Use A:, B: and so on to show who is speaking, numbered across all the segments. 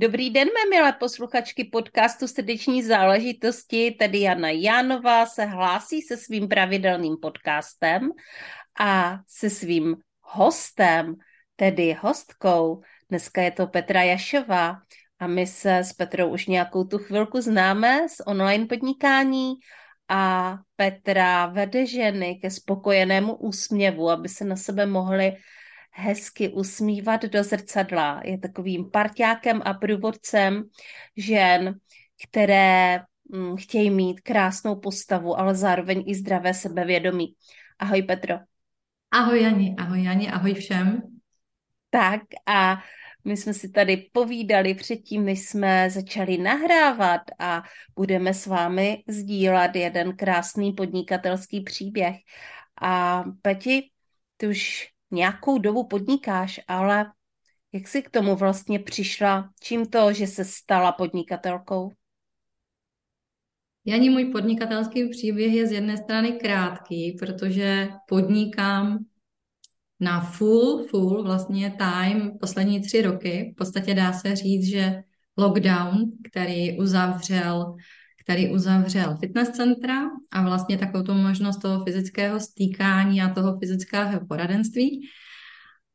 A: Dobrý den, mé milé posluchačky podcastu Srdeční záležitosti. Tady Jana Jánová se hlásí se svým pravidelným podcastem a se svým hostem, tedy hostkou. Dneska je to Petra Jašová a my se s Petrou už nějakou tu chvilku známe z online podnikání a Petra vede ženy ke spokojenému úsměvu, aby se na sebe mohly hezky usmívat do zrcadla. Je takovým parťákem a průvodcem žen, které hm, chtějí mít krásnou postavu, ale zároveň i zdravé sebevědomí. Ahoj Petro.
B: Ahoj Jani, ahoj Jani, ahoj všem.
A: Tak a my jsme si tady povídali předtím, než jsme začali nahrávat a budeme s vámi sdílet jeden krásný podnikatelský příběh. A Peti, ty už nějakou dobu podnikáš, ale jak jsi k tomu vlastně přišla? Čím to, že se stala podnikatelkou?
B: Janí, můj podnikatelský příběh je z jedné strany krátký, protože podnikám na full, full vlastně time poslední tři roky. V podstatě dá se říct, že lockdown, který uzavřel který uzavřel fitness centra a vlastně takovou tu možnost toho fyzického stýkání a toho fyzického poradenství.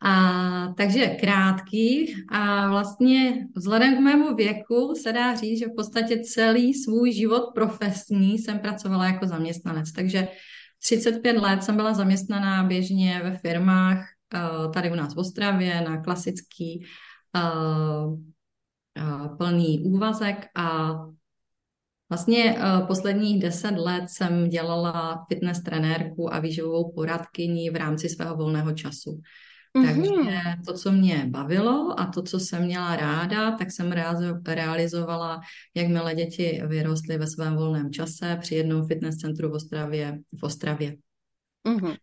B: A, takže krátký a vlastně vzhledem k mému věku se dá říct, že v podstatě celý svůj život profesní jsem pracovala jako zaměstnanec. Takže 35 let jsem byla zaměstnaná běžně ve firmách eh, tady u nás v Ostravě na klasický uh, uh, plný úvazek a Vlastně uh, posledních deset let jsem dělala fitness trenérku a výživovou poradkyni v rámci svého volného času. Takže to, co mě bavilo a to, co jsem měla ráda, tak jsem realizovala, jakmile děti vyrostly ve svém volném čase při jednom fitness centru v Ostravě. V Ostravě. Mm-hmm.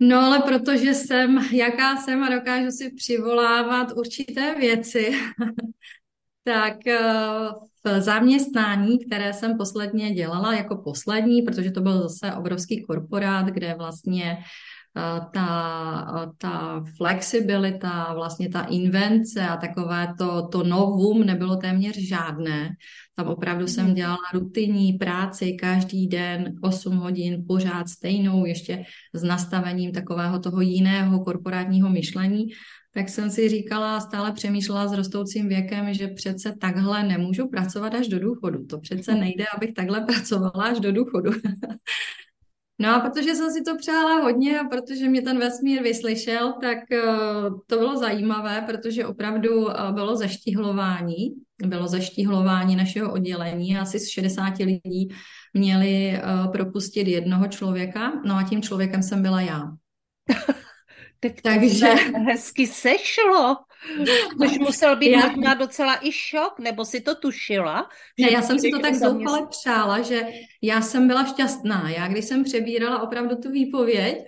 B: No ale protože jsem, jaká jsem a dokážu si přivolávat určité věci, tak eh, v zaměstnání, které jsem posledně dělala jako poslední, protože to byl zase obrovský korporát, kde vlastně eh, ta, ta flexibilita, vlastně ta invence a takové to, to novum nebylo téměř žádné. Tam opravdu jsem mhm. dělala rutinní práci každý den, 8 hodin, pořád stejnou, ještě s nastavením takového toho jiného korporátního myšlení tak jsem si říkala, stále přemýšlela s rostoucím věkem, že přece takhle nemůžu pracovat až do důchodu. To přece nejde, abych takhle pracovala až do důchodu. No a protože jsem si to přála hodně a protože mě ten vesmír vyslyšel, tak uh, to bylo zajímavé, protože opravdu uh, bylo zaštihlování, bylo zaštihlování našeho oddělení. Asi z 60 lidí měli uh, propustit jednoho člověka, no a tím člověkem jsem byla já.
A: Tak Takže hezky sešlo. Což musel být já... možná docela i šok, nebo si to tušila?
B: Ne, já jsem si to tak zoufale přála, že já jsem byla šťastná. Já, když jsem přebírala opravdu tu výpověď,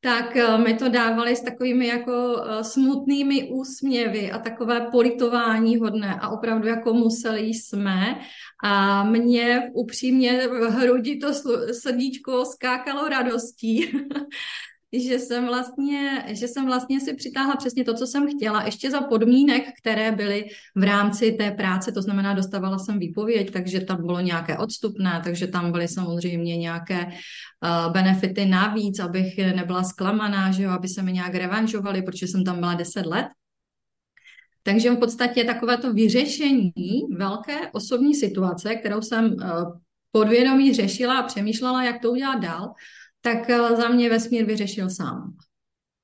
B: tak eh, mi to dávali s takovými jako eh, smutnými úsměvy a takové politování hodné a opravdu jako museli jsme a mě upřímně v hrudi to srdíčko skákalo radostí, že jsem vlastně, že jsem vlastně si přitáhla přesně to, co jsem chtěla, ještě za podmínek, které byly v rámci té práce, to znamená, dostávala jsem výpověď, takže tam bylo nějaké odstupné, takže tam byly samozřejmě nějaké uh, benefity navíc, abych nebyla zklamaná, že jo, aby se mi nějak revanžovali, protože jsem tam byla 10 let. Takže v podstatě takové to vyřešení velké osobní situace, kterou jsem uh, podvědomí řešila a přemýšlela, jak to udělat dál, tak eh, za mě vesmír vyřešil sám.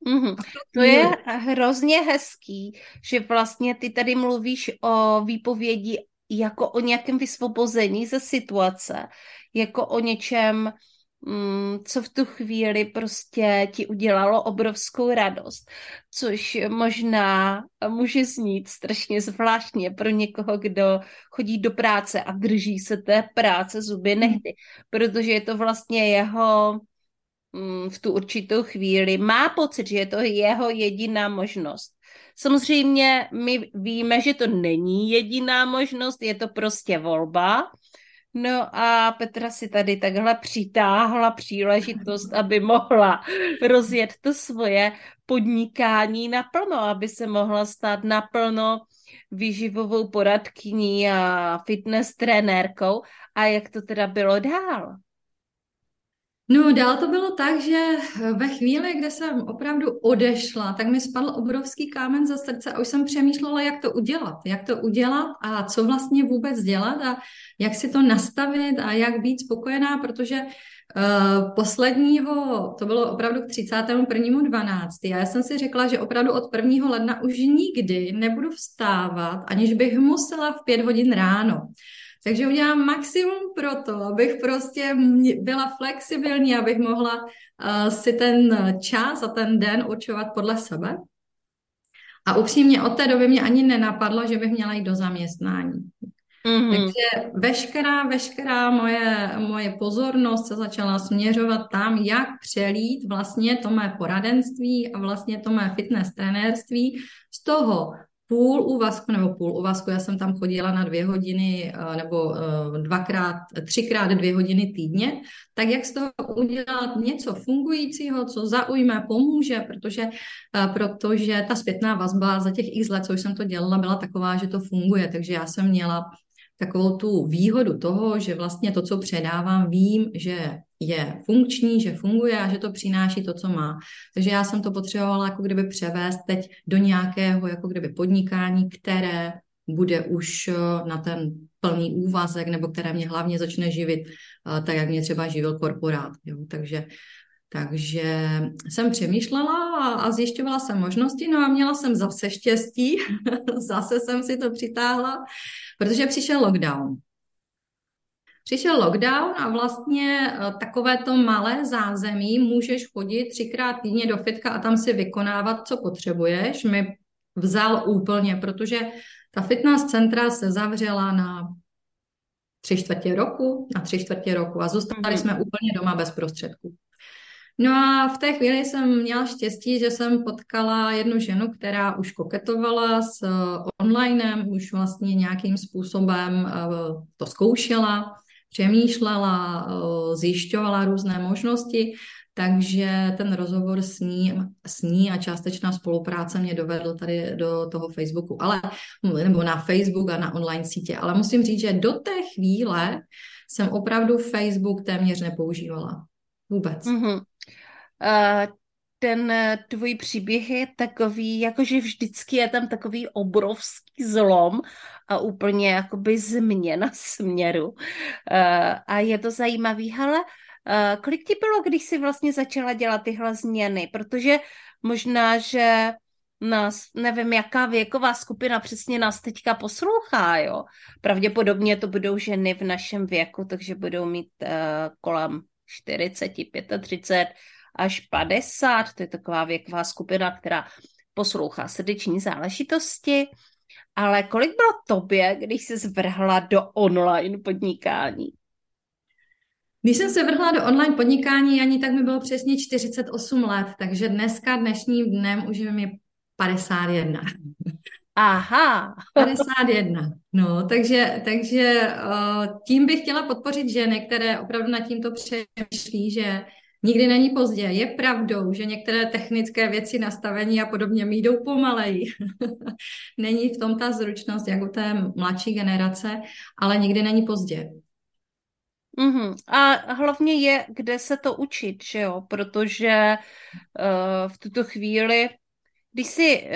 A: Mm-hmm. To je hrozně hezký, že vlastně ty tady mluvíš o výpovědi jako o nějakém vysvobození ze situace, jako o něčem, mm, co v tu chvíli prostě ti udělalo obrovskou radost, což možná může znít strašně zvláštně pro někoho, kdo chodí do práce a drží se té práce zuby nehty, protože je to vlastně jeho v tu určitou chvíli, má pocit, že je to jeho jediná možnost. Samozřejmě my víme, že to není jediná možnost, je to prostě volba, No a Petra si tady takhle přitáhla příležitost, aby mohla rozjet to svoje podnikání naplno, aby se mohla stát naplno výživovou poradkyní a fitness trenérkou. A jak to teda bylo dál?
B: No, dál to bylo tak, že ve chvíli, kdy jsem opravdu odešla, tak mi spadl obrovský kámen za srdce a už jsem přemýšlela, jak to udělat. Jak to udělat a co vlastně vůbec dělat a jak si to nastavit a jak být spokojená, protože uh, posledního, to bylo opravdu k 31.12. Já jsem si řekla, že opravdu od 1. ledna už nikdy nebudu vstávat, aniž bych musela v pět hodin ráno. Takže udělám maximum pro to, abych prostě byla flexibilní, abych mohla uh, si ten čas a ten den určovat podle sebe. A upřímně od té doby mě ani nenapadlo, že bych měla jít do zaměstnání. Mm-hmm. Takže veškerá, veškerá moje, moje pozornost se začala směřovat tam, jak přelít vlastně to mé poradenství a vlastně to mé fitness trenérství z toho půl úvazku nebo půl úvazku, já jsem tam chodila na dvě hodiny eh, nebo eh, dvakrát, třikrát dvě hodiny týdně, tak jak z toho udělat něco fungujícího, co zaujme, pomůže, protože, eh, protože ta zpětná vazba za těch x let, co jsem to dělala, byla taková, že to funguje, takže já jsem měla takovou tu výhodu toho, že vlastně to, co předávám, vím, že je funkční, že funguje a že to přináší to, co má. Takže já jsem to potřebovala jako kdyby převést teď do nějakého jako kdyby podnikání, které bude už eh, na ten plný úvazek, nebo které mě hlavně začne živit, eh, tak jak mě třeba živil korporát. Jo? Takže takže jsem přemýšlela a, a zjišťovala jsem možnosti, no a měla jsem zase štěstí, zase jsem si to přitáhla, protože přišel lockdown. Přišel lockdown a vlastně eh, takovéto malé zázemí můžeš chodit třikrát týdně do fitka a tam si vykonávat, co potřebuješ. Mi vzal úplně, protože ta fitness centra se zavřela na tři čtvrtě roku, na tři čtvrtě roku a zůstali mm-hmm. jsme úplně doma bez prostředků. No a v té chvíli jsem měla štěstí, že jsem potkala jednu ženu, která už koketovala s eh, onlinem, už vlastně nějakým způsobem eh, to zkoušela, přemýšlela, eh, zjišťovala různé možnosti, takže ten rozhovor s ní, s ní a částečná spolupráce mě dovedl tady do toho Facebooku, ale, nebo na Facebook a na online sítě. Ale musím říct, že do té chvíle jsem opravdu Facebook téměř nepoužívala. Vůbec. Mm-hmm.
A: Uh, ten eh, tvůj příběh je takový, jakože vždycky je tam takový obrovský zlom a úplně jakoby změna směru. Uh, a je to zajímavý. Hele, uh, kolik ti bylo, když jsi vlastně začala dělat tyhle změny? Protože možná, že nás, nevím, jaká věková skupina přesně nás teďka poslouchá, jo. Pravděpodobně to budou ženy v našem věku, takže budou mít uh, kolem 40, 35 až 50. To je taková věková skupina, která poslouchá srdeční záležitosti. Ale kolik bylo tobě, když jsi zvrhla do online podnikání?
B: Když jsem se vrhla do online podnikání, ani tak mi bylo přesně 48 let, takže dneska, dnešním dnem už je mi 51.
A: Aha.
B: 51. No, takže, takže uh, tím bych chtěla podpořit ženy, které opravdu nad tímto přemýšlí, že Nikdy není pozdě. Je pravdou, že některé technické věci, nastavení a podobně mi jdou pomaleji. není v tom ta zručnost, jak u té mladší generace, ale nikdy není pozdě.
A: Mm-hmm. A hlavně je, kde se to učit, že jo? Protože uh, v tuto chvíli, když si uh,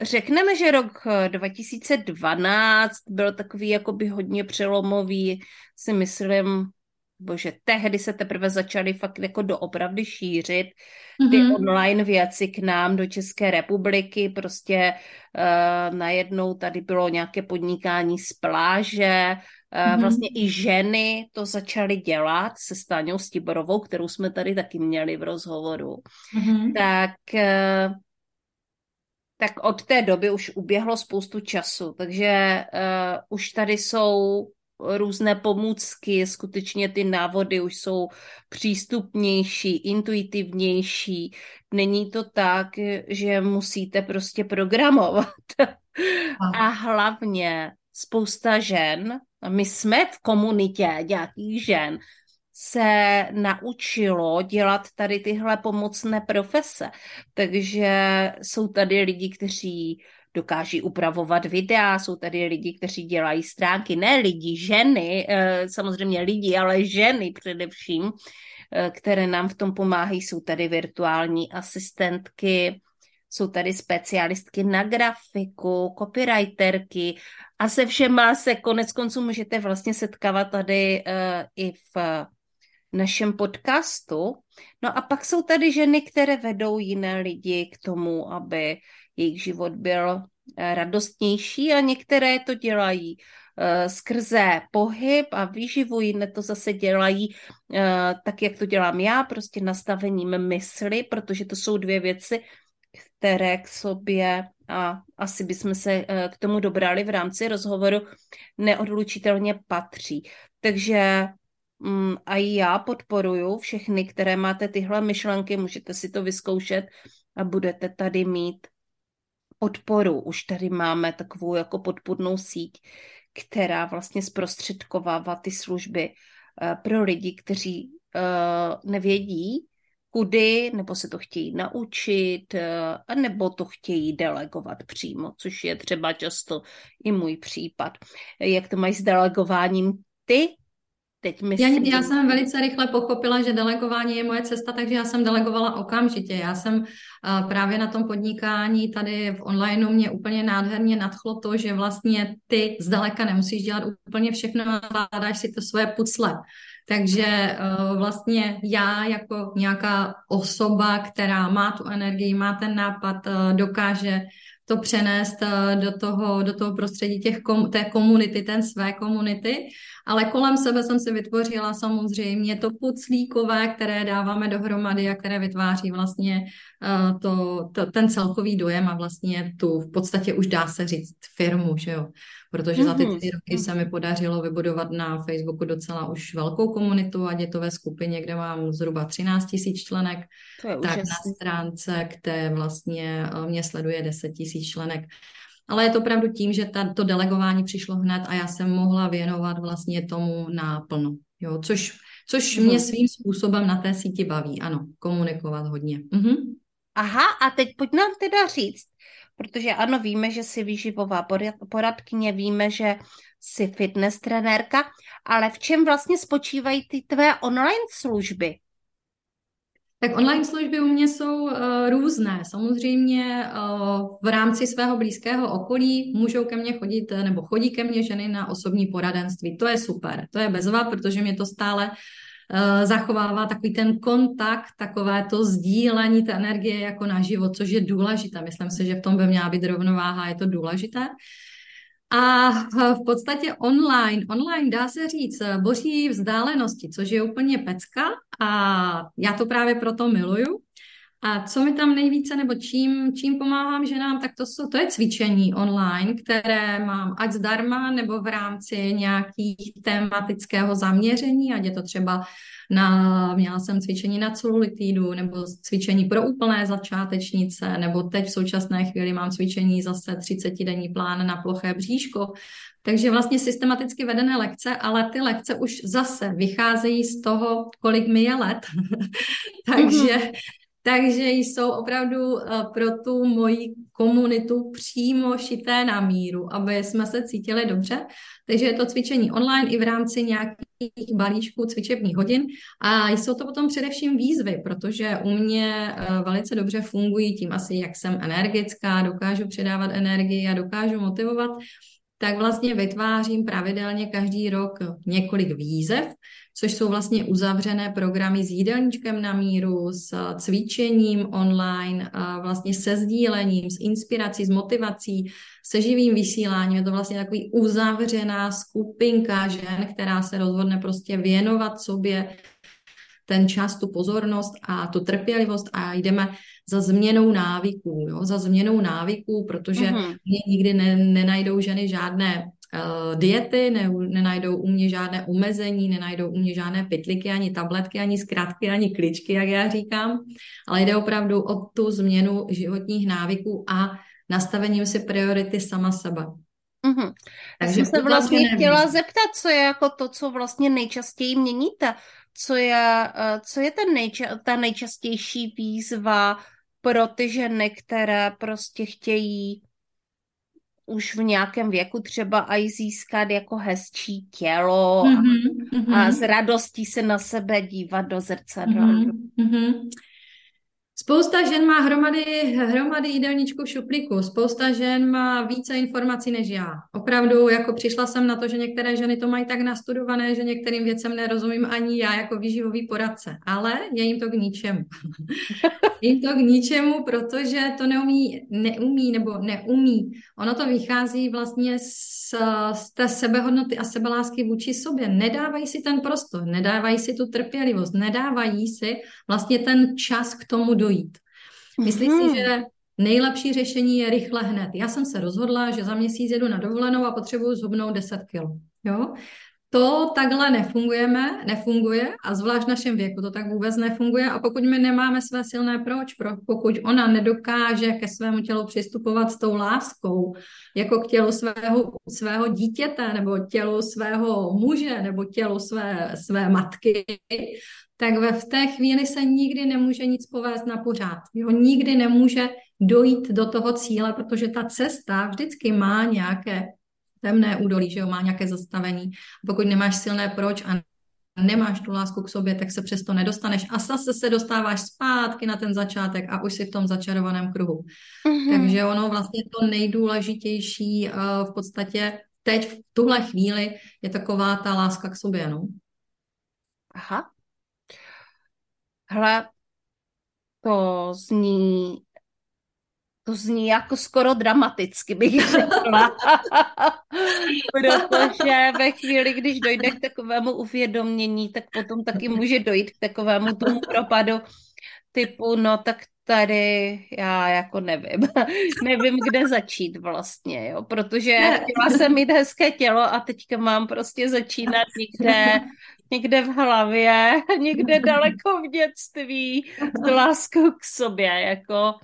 A: řekneme, že rok 2012 byl takový jakoby hodně přelomový, si myslím, bože, tehdy se teprve začaly fakt jako doopravdy šířit ty mm-hmm. online věci k nám do České republiky, prostě uh, najednou tady bylo nějaké podnikání z pláže, Mm-hmm. Vlastně i ženy to začaly dělat se Stáňou Stiborovou, kterou jsme tady taky měli v rozhovoru. Mm-hmm. Tak, eh, tak od té doby už uběhlo spoustu času, takže uh, už tady jsou různé pomůcky, skutečně ty návody už jsou přístupnější, intuitivnější. Není to tak, že musíte prostě programovat. A hlavně spousta žen, my jsme v komunitě nějakých žen, se naučilo dělat tady tyhle pomocné profese. Takže jsou tady lidi, kteří dokáží upravovat videa, jsou tady lidi, kteří dělají stránky, ne lidi, ženy, eh, samozřejmě lidi, ale ženy především, eh, které nám v tom pomáhají, jsou tady virtuální asistentky, jsou tady specialistky na grafiku, copywriterky a se všema se konec konců můžete vlastně setkávat tady uh, i v našem podcastu. No a pak jsou tady ženy, které vedou jiné lidi k tomu, aby jejich život byl eh, radostnější a některé to dělají uh, skrze pohyb a výživu, jiné to zase dělají uh, tak, jak to dělám já, prostě nastavením mysli, protože to jsou dvě věci, které k sobě a asi bychom se k tomu dobrali v rámci rozhovoru, neodlučitelně patří. Takže mm, a já podporuju všechny, které máte tyhle myšlenky, můžete si to vyzkoušet a budete tady mít podporu. Už tady máme takovou jako podpůrnou síť, která vlastně zprostředkovává ty služby uh, pro lidi, kteří uh, nevědí, kudy, nebo se to chtějí naučit, uh, nebo to chtějí delegovat přímo, což je třeba často i můj případ. Jak to mají s delegováním ty?
B: Teď myslím... já, já jsem velice rychle pochopila, že delegování je moje cesta, takže já jsem delegovala okamžitě. Já jsem uh, právě na tom podnikání tady v onlineu mě úplně nádherně nadchlo to, že vlastně ty zdaleka nemusíš dělat úplně všechno, vládáš si to svoje pucle. Takže uh, vlastně já jako nějaká osoba, která má tu energii, má ten nápad, uh, dokáže to přenést do toho, do toho prostředí těch kom, té komunity, ten své komunity ale kolem sebe jsem si vytvořila samozřejmě to puclíkové, které dáváme dohromady a které vytváří vlastně uh, to, to, ten celkový dojem a vlastně tu v podstatě už dá se říct firmu, že jo. Protože za ty mhm. tři roky se mi podařilo vybudovat na Facebooku docela už velkou komunitu, ať je to ve skupině, kde mám zhruba 13 tisíc členek, tak úžasný. na stránce, kde vlastně eh, mě sleduje 10 tisíc členek ale je to opravdu tím, že ta, to delegování přišlo hned a já jsem mohla věnovat vlastně tomu náplno. Jo, což, což mě mhm. svým způsobem na té síti baví, ano, komunikovat hodně. Mhm.
A: Aha, a teď pojď nám teda říct, protože ano, víme, že jsi výživová poradkyně, víme, že jsi fitness trenérka, ale v čem vlastně spočívají ty tvé online služby?
B: Tak online služby u mě jsou uh, různé. Samozřejmě uh, v rámci svého blízkého okolí můžou ke mně chodit, nebo chodí ke mně ženy na osobní poradenství. To je super, to je bezva, protože mě to stále zachovává takový ten kontakt, takové to sdílení té energie jako na život, což je důležité. Myslím si, že v tom by měla být rovnováha, je to důležité. A v podstatě online, online dá se říct, boří vzdálenosti, což je úplně pecka a já to právě proto miluju. A co mi tam nejvíce, nebo čím, čím pomáhám ženám, tak to, jsou, to je cvičení online, které mám ať zdarma, nebo v rámci nějakých tematického zaměření, ať je to třeba na, měla jsem cvičení na celulitidu, nebo cvičení pro úplné začátečnice, nebo teď v současné chvíli mám cvičení zase 30-denní plán na ploché bříško. Takže vlastně systematicky vedené lekce, ale ty lekce už zase vycházejí z toho, kolik mi je let. Takže mm-hmm. Takže jsou opravdu eh, pro tu moji komunitu přímo šité na míru, aby jsme se cítili dobře. Takže je to cvičení online i v rámci nějakých balíčků cvičebních hodin. A jsou to potom především výzvy, protože u mě eh, velice dobře fungují tím asi, jak jsem energická, dokážu předávat energii a dokážu motivovat tak vlastně vytvářím pravidelně každý rok několik výzev, což jsou vlastně uzavřené programy s jídelníčkem na míru, s cvičením online, vlastně se sdílením, s inspirací, s motivací, se živým vysíláním. Je to vlastně takový uzavřená skupinka žen, která se rozhodne prostě věnovat sobě ten čas, tu pozornost a tu trpělivost a jdeme za změnou návyků, jo? za změnou návyků, protože mm-hmm. mě nikdy ne, nenajdou ženy žádné uh, diety, ne, nenajdou u mě žádné umezení, nenajdou u mě žádné pytliky, ani tabletky, ani zkrátky, ani kličky, jak já říkám, ale jde opravdu o tu změnu životních návyků a nastavením si priority sama sebe.
A: Mm-hmm. Takže jsem se vlastně nevím. chtěla zeptat, co je jako to, co vlastně nejčastěji měníte. Co je, eh, co je ten nejča- ta nejčastější výzva pro ty ženy, které prostě chtějí už v nějakém věku třeba i získat jako hezčí tělo mm-hmm, a, a s radostí se na sebe dívat do zrcadla. Mm-hmm.
B: Spousta žen má hromady, hromady jídelníčku v šuplíku, spousta žen má více informací než já. Opravdu, jako přišla jsem na to, že některé ženy to mají tak nastudované, že některým věcem nerozumím ani já jako výživový poradce, ale je jim to k ničemu. je jim to k ničemu, protože to neumí, neumí nebo neumí. Ono to vychází vlastně z, z té sebehodnoty a sebelásky vůči sobě. Nedávají si ten prostor, nedávají si tu trpělivost, nedávají si vlastně ten čas k tomu do dojít. Myslím mm-hmm. si, mhm. že nejlepší řešení je rychle hned. Já jsem se rozhodla, že za měsíc jedu na dovolenou a potřebuju zhubnout 10 kg. Jo? To takhle nefungujeme, nefunguje a zvlášť v našem věku to tak vůbec nefunguje a pokud my nemáme své silné proč, pro, pokud ona nedokáže ke svému tělu přistupovat s tou láskou, jako k tělu svého, svého dítěte nebo tělu svého muže nebo tělu své, své matky, tak ve v té chvíli se nikdy nemůže nic povést na pořád. Jo? Nikdy nemůže dojít do toho cíle, protože ta cesta vždycky má nějaké temné údolí, že jo, má nějaké zastavení. Pokud nemáš silné proč a nemáš tu lásku k sobě, tak se přesto nedostaneš a zase se dostáváš zpátky na ten začátek a už si v tom začarovaném kruhu. Mm-hmm. Takže ono vlastně to nejdůležitější uh, v podstatě teď v tuhle chvíli je taková ta láska k sobě, no.
A: Aha. Hle, to zní to zní jako skoro dramaticky, bych řekla. Protože ve chvíli, když dojde k takovému uvědomění, tak potom taky může dojít k takovému tomu propadu typu, no tak tady já jako nevím, nevím, kde začít vlastně, jo, protože chtěla jsem mít hezké tělo a teďka mám prostě začínat někde, někde v hlavě, někde daleko v dětství s láskou k sobě, jako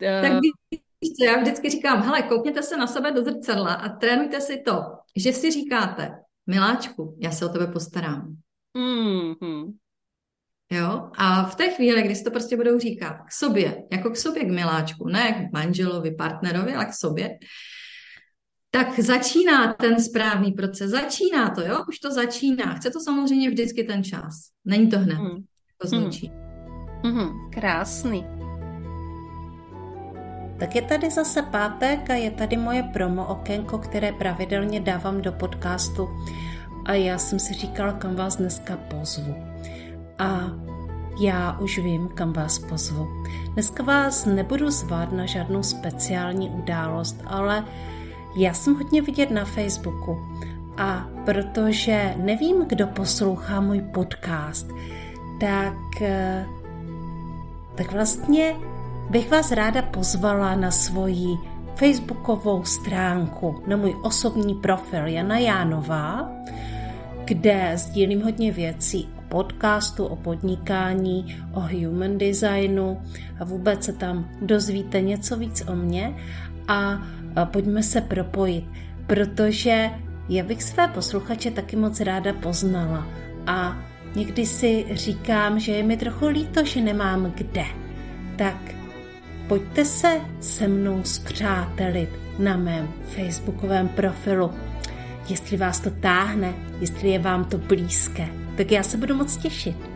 B: tak víš co, já vždycky říkám, hele, koukněte se na sebe do zrcadla a trénujte si to, že si říkáte, miláčku, já se o tebe postarám. Mm-hmm. Jo? A v té chvíli, kdy si to prostě budou říkat k sobě, jako k sobě, k miláčku, ne k manželovi, partnerovi, ale k sobě, tak začíná ten správný proces. Začíná to, jo? Už to začíná. Chce to samozřejmě vždycky ten čas. Není to hned. Mm. To zničí.
A: Mm. Mm. Krásný. Tak je tady zase pátek a je tady moje promo okénko, které pravidelně dávám do podcastu. A já jsem si říkala, kam vás dneska pozvu. A já už vím, kam vás pozvu. Dneska vás nebudu zvát na žádnou speciální událost, ale já jsem hodně vidět na Facebooku. A protože nevím, kdo poslouchá můj podcast, tak, eh, tak vlastně bych vás ráda pozvala na svoji facebookovou stránku, na můj osobní profil Jana Jánová, kde sdílím hodně věcí o podcastu, o podnikání, o human designu a vůbec se tam dozvíte něco víc o mně a pojďme se propojit, protože já bych své posluchače taky moc ráda poznala a někdy si říkám, že je mi trochu líto, že nemám kde. Tak pojďte se se mnou zpřátelit na mém facebookovém profilu. Jestli vás to táhne, jestli je vám to blízké, tak já se budu moc těšit.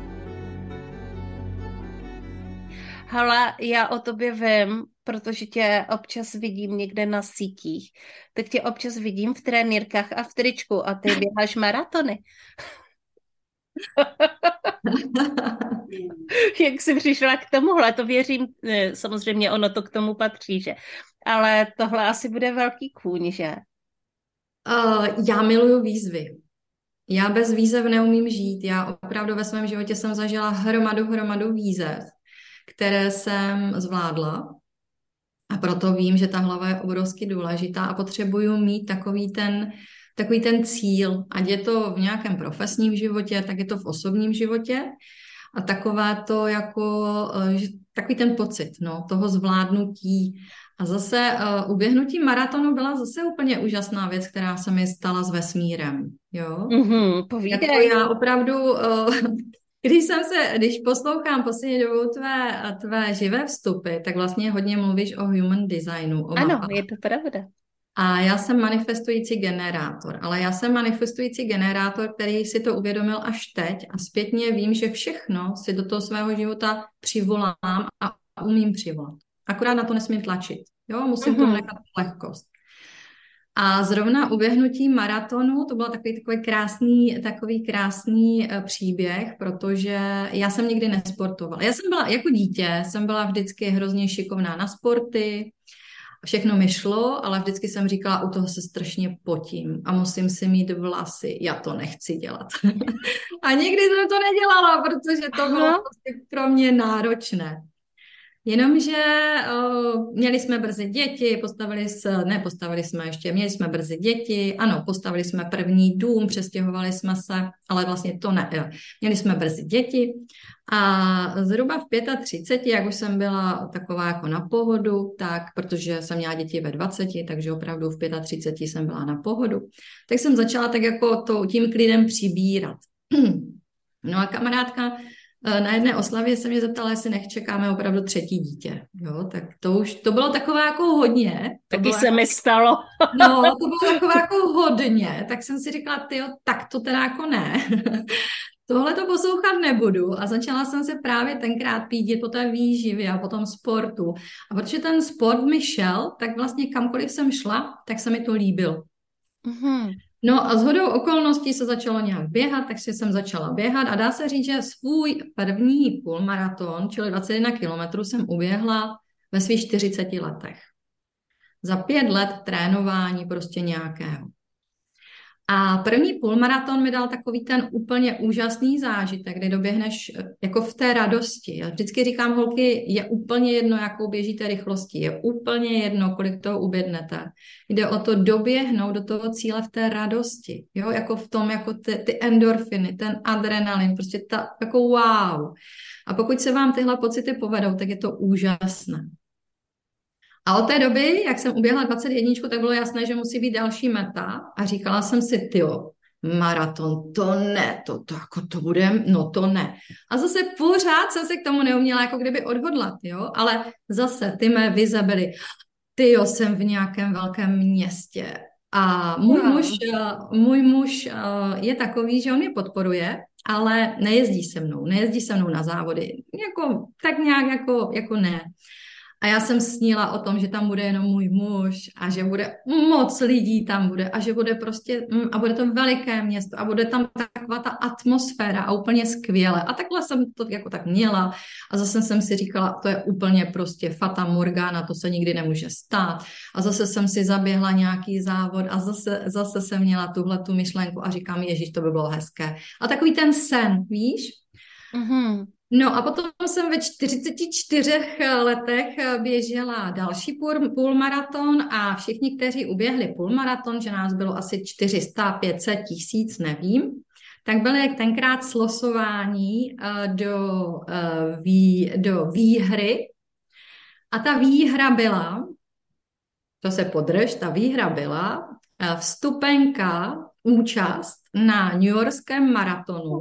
A: Hala, já o tobě vím, protože tě občas vidím někde na sítích, tak tě občas vidím v trenýrkách a v tričku a ty běháš maratony. Jak jsi přišla k tomuhle, to věřím, samozřejmě ono to k tomu patří, že? Ale tohle asi bude velký kůň, že?
B: Uh, já miluju výzvy. Já bez výzev neumím žít. Já opravdu ve svém životě jsem zažila hromadu, hromadu výzev, které jsem zvládla. A proto vím, že ta hlava je obrovsky důležitá a potřebuju mít takový ten, takový ten cíl, ať je to v nějakém profesním životě, tak je to v osobním životě. A takové to jako, eh, takový ten pocit no, toho zvládnutí. A zase uh, uběhnutí maratonu byla zase úplně úžasná věc, která se mi stala s vesmírem. Jo?
A: Mm-hmm,
B: Jako já opravdu, uh, když jsem se, když poslouchám poslední dobou tvé, tvé živé vstupy, tak vlastně hodně mluvíš o human designu. O
A: ano, mapách. je to pravda.
B: A já jsem manifestující generátor, ale já jsem manifestující generátor, který si to uvědomil až teď a zpětně vím, že všechno si do toho svého života přivolám a umím přivolat. Akorát na to nesmím tlačit. Jo, musím mm-hmm. to nechat lehkost. A zrovna uběhnutí maratonu, to byl takový, takový krásný, takový krásný uh, příběh, protože já jsem nikdy nesportovala. Já jsem byla, jako dítě, jsem byla vždycky hrozně šikovná na sporty, všechno mi šlo, ale vždycky jsem říkala, u toho se strašně potím a musím si mít vlasy, já to nechci dělat. a nikdy jsem to nedělala, protože to bylo prostě pro mě náročné. Jenomže uh, měli jsme brzy děti, postavili se, ne postavili jsme ještě, měli jsme brzy děti, ano, postavili jsme první dům, přestěhovali jsme se, ale vlastně to ne. Jo. Měli jsme brzy děti a zhruba v 35, jak už jsem byla taková jako na pohodu, tak protože jsem měla děti ve 20, takže opravdu v 35 jsem byla na pohodu, tak jsem začala tak jako to, tím klidem přibírat. No a kamarádka Eh, na jedné oslavě se mě zeptala, jestli nechčekáme opravdu třetí dítě. Jo, tak to už, to bylo takové jako hodně.
A: To Taky se jako, mi stalo.
B: no, to bylo takové jako hodně, tak jsem si říkala, ty tak to teda jako ne. Tohle to poslouchat nebudu a začala jsem se právě tenkrát pídit po té výživě a po tom sportu. A protože ten sport mi šel, tak vlastně kamkoliv jsem šla, tak se mi to líbil. Mm-hmm. No a shodou okolností se začalo nějak běhat, takže jsem začala běhat a dá se říct, že svůj první půlmaraton, čili 21 kilometrů, jsem uběhla ve svých 40 letech. Za pět let trénování prostě nějakého. A první půlmaraton mi dal takový ten úplně úžasný zážitek, kdy doběhneš eh, jako v té radosti. Já vždycky říkám, holky, je úplně jedno, jakou běžíte rychlosti, je úplně jedno, kolik toho ubědnete. Jde o to doběhnout do toho cíle v té radosti, jo, jako v tom, jako ty, ty endorfiny, ten adrenalin, prostě ta, jako wow. A pokud se vám tyhle pocity povedou, tak je to úžasné. A od té doby, jak jsem uběhla 21, tak bylo jasné, že musí být další meta a říkala jsem si, tyjo, maraton, to ne, to, to jako to bude, no to ne. A zase pořád jsem se k tomu neuměla jako kdyby odhodlat, jo, ale zase ty mé vize byly, ty jo, jsem v nějakém velkém městě a můj wow. muž, eh, můj muž eh, je takový, že on mě podporuje, ale nejezdí se mnou, nejezdí se mnou na závody, jako tak nějak jako, jako ne. A já jsem snila o tom, že tam bude jenom můj muž a že bude moc lidí tam bude a že bude prostě, mm, a bude to veliké město a bude tam taková ta atmosféra a úplně skvěle. A takhle jsem to jako tak měla a zase jsem si říkala, to je úplně prostě fata morgana, to se nikdy nemůže stát. A zase jsem si zaběhla nějaký závod a zase, zase jsem měla tuhle tu myšlenku a říkám, ježíš, to by bylo hezké. A takový ten sen, víš? Mm-hmm. No a potom jsem ve 44 letech běžela další půl, půlmaraton a všichni, kteří uběhli půlmaraton, že nás bylo asi 400, 500 tisíc, nevím, tak byly tenkrát slosování eh, do, eh, vý, do výhry. A ta výhra byla, to se podrž, ta výhra byla eh, vstupenka, účast na New Yorkském maratonu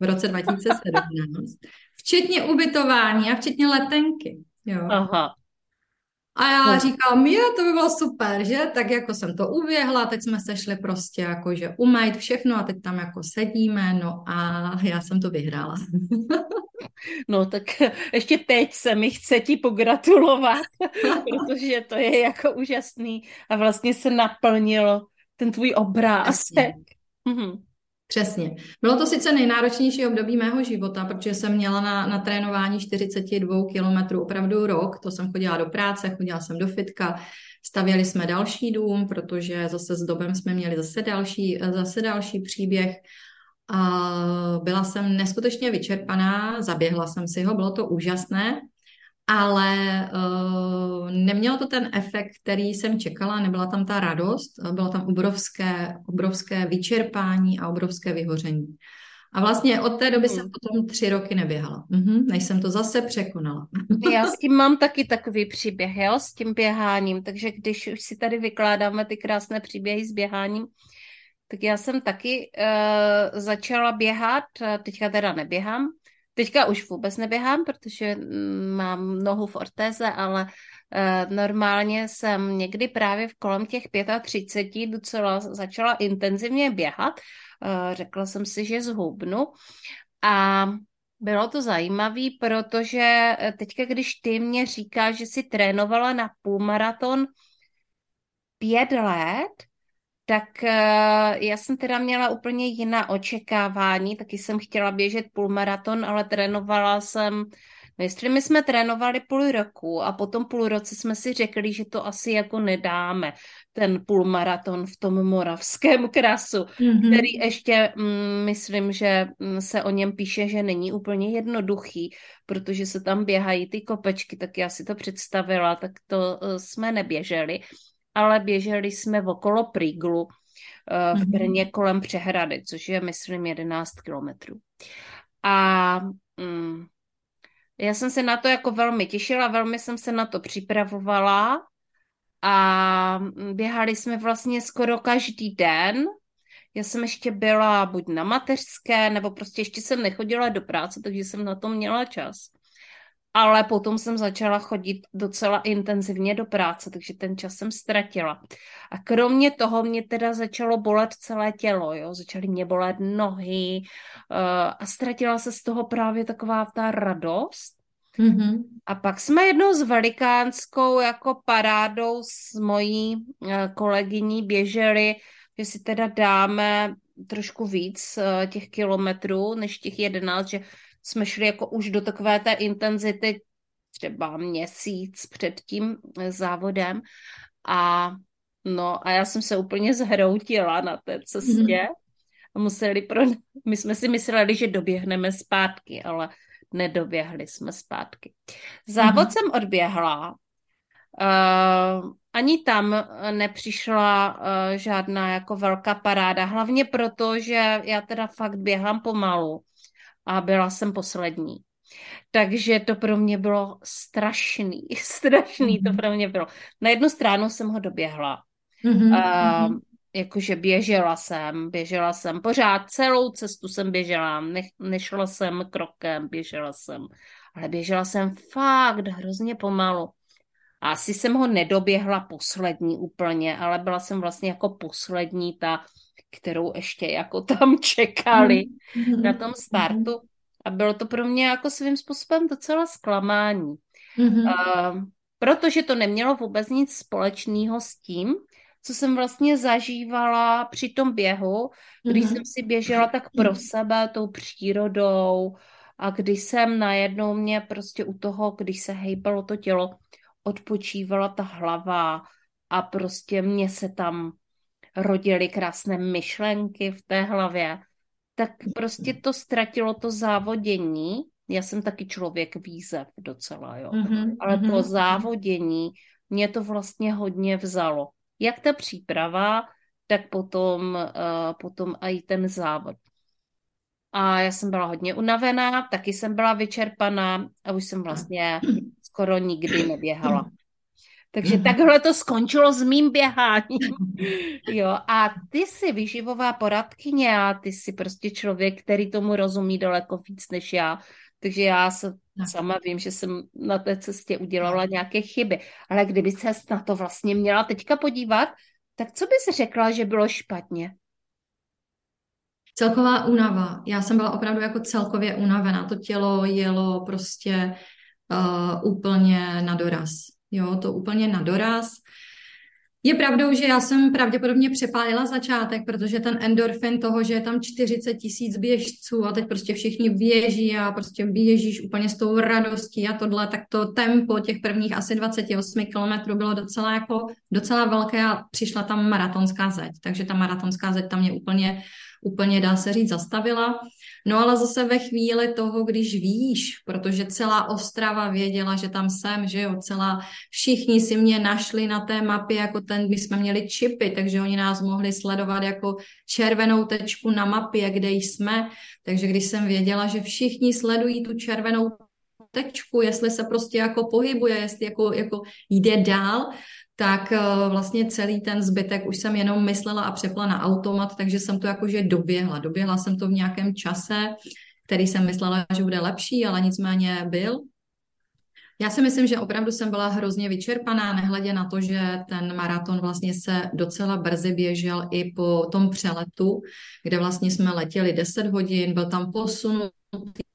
B: v roce 2017 Včetně ubytování a včetně letenky. Jo.
A: Aha.
B: A já říkám, je, to by bylo super, že? Tak jako jsem to uběhla, teď jsme se šli prostě jakože umýt všechno a teď tam jako sedíme, no a já jsem to vyhrála.
A: No tak ještě teď se mi chce ti pogratulovat, protože to je jako úžasný a vlastně se naplnilo ten tvůj obrázek. Mhm.
B: Přesně. Bylo to sice nejnáročnější období mého života, protože jsem měla na, na trénování 42 kilometrů opravdu rok. To jsem chodila do práce, chodila jsem do fitka, stavěli jsme další dům, protože zase s dobem jsme měli zase další, zase další příběh. A byla jsem neskutečně vyčerpaná, zaběhla jsem si ho, bylo to úžasné, ale uh, nemělo to ten efekt, který jsem čekala, nebyla tam ta radost, bylo tam obrovské, obrovské vyčerpání a obrovské vyhoření. A vlastně od té doby jsem hmm. potom tři roky neběhala, mhm, než jsem to zase překonala.
A: Já s tím mám taky takový příběh, jo, s tím běháním, takže když už si tady vykládáme ty krásné příběhy s běháním, tak já jsem taky uh, začala běhat, teďka teda neběhám, Teďka už vůbec neběhám, protože mm, mám nohu v ortéze, ale uh, normálně jsem někdy právě v kolem těch 35 docela začala intenzivně běhat. Uh, řekla jsem si, že zhubnu. A bylo to zajímavé, protože eh, teďka, když ty mě říkáš, že jsi trénovala na půlmaraton pět let, tak eh, já jsem teda měla úplně jiná očekávání, taky jsem chtěla běžet půlmaraton, ale trénovala jsem, no jestli my jsme trénovali půl roku a potom půl roce jsme si řekli, že to asi jako nedáme, ten půlmaraton v tom moravském krasu, mm-hmm. který ještě mm, myslím, že mm, se o něm píše, že není úplně jednoduchý, protože se tam běhají ty kopečky, tak já si to představila, tak to uh, jsme neběželi ale běželi jsme okolo Priglu eh, v mhm. Brně kolem přehrady, což je, myslím, 11 kilometrů. A mm, já jsem se na to jako velmi těšila, velmi jsem se na to připravovala a běhali jsme vlastně skoro každý den. Já jsem ještě byla buď na mateřské, nebo prostě ještě jsem nechodila do práce, takže jsem na to měla čas ale potom jsem začala chodit docela intenzivně do práce, takže ten čas jsem ztratila. A kromě toho mě teda začalo bolet celé tělo, jo, začaly mě bolet nohy uh, a ztratila se z toho právě taková ta radost. Mm-hmm. A pak jsme jednou s velikánskou jako parádou s mojí uh, kolegyní běželi, že si teda dáme trošku víc uh, těch kilometrů než těch jedenáct, že jsme šli jako už do takové té intenzity třeba měsíc před tím eh, závodem a no a já jsem se úplně zhroutila na té cestě mm-hmm. a museli pro... my jsme si mysleli, že doběhneme zpátky, ale nedoběhli jsme zpátky. Závod mm-hmm. jsem odběhla, Uh, ani tam nepřišla uh, žádná jako velká paráda, hlavně proto, že já teda fakt běhám pomalu a byla jsem poslední. Takže to pro mě bylo strašný, strašný mm-hmm. to pro mě bylo. Na jednu stranu jsem ho doběhla. Mm-hmm. Uh, jakože běžela jsem, běžela jsem pořád, celou cestu jsem běžela, ne, nešla jsem krokem, běžela jsem, ale běžela jsem fakt hrozně pomalu. A asi jsem ho nedoběhla poslední úplně, ale byla jsem vlastně jako poslední ta, kterou ještě jako tam čekali mm-hmm. na tom startu. A bylo to pro mě jako svým způsobem docela zklamání. Mm-hmm. Uh, protože to nemělo vůbec nic společného s tím, co jsem vlastně zažívala při tom běhu, když mm-hmm. jsem si běžela tak pro sebe tou přírodou a když jsem najednou mě prostě u toho, když se hejbalo to tělo, odpočívala ta hlava a prostě mě se tam rodily krásné myšlenky v té hlavě, tak prostě to ztratilo to závodění. Já jsem taky člověk výzev docela, jo. Mm-hmm, Ale mm-hmm. to závodění mě to vlastně hodně vzalo. Jak ta příprava, tak potom, uh, potom i ten závod. A já jsem byla hodně unavená, taky jsem byla vyčerpaná a už jsem vlastně skoro nikdy neběhala. Takže mhm. takhle to skončilo s mým běháním. Jo, a ty jsi vyživová poradkyně a ty jsi prostě člověk, který tomu rozumí daleko víc než já. Takže já se sama vím, že jsem na té cestě udělala nějaké chyby. Ale kdyby se na to vlastně měla teďka podívat, tak co bys řekla, že bylo špatně?
B: Celková únava. Já jsem byla opravdu jako celkově unavená. To tělo jelo prostě uh, úplně na doraz. Jo, to úplně na doraz. Je pravdou, že já jsem pravděpodobně přepálila začátek, protože ten endorfin toho, že je tam 40 tisíc běžců a teď prostě všichni běží a prostě běžíš úplně s tou radostí a tohle, tak to tempo těch prvních asi 28 kilometrů bylo docela jako docela velké a přišla tam maratonská zeď, takže ta maratonská zeď tam mě úplně úplně, dá se říct, zastavila. No ale zase ve chvíli toho, když víš, protože celá Ostrava věděla, že tam jsem, že jo, celá, všichni si mě našli na té mapě, jako ten, my jsme měli čipy, takže oni nás mohli sledovat jako červenou tečku na mapě, kde jsme, takže když jsem věděla, že všichni sledují tu červenou tečku, jestli se prostě jako pohybuje, jestli jako, jako jde dál, tak eh, vlastně celý ten zbytek už jsem jenom myslela a přepla na automat, takže jsem to jakože doběhla. Doběhla jsem to v nějakém čase, který jsem myslela, že bude lepší, ale nicméně byl. Já si myslím, že opravdu jsem byla hrozně vyčerpaná, nehledě na to, že ten maraton vlastně se docela brzy běžel i po tom přeletu, kde vlastně jsme letěli 10 hodin, byl tam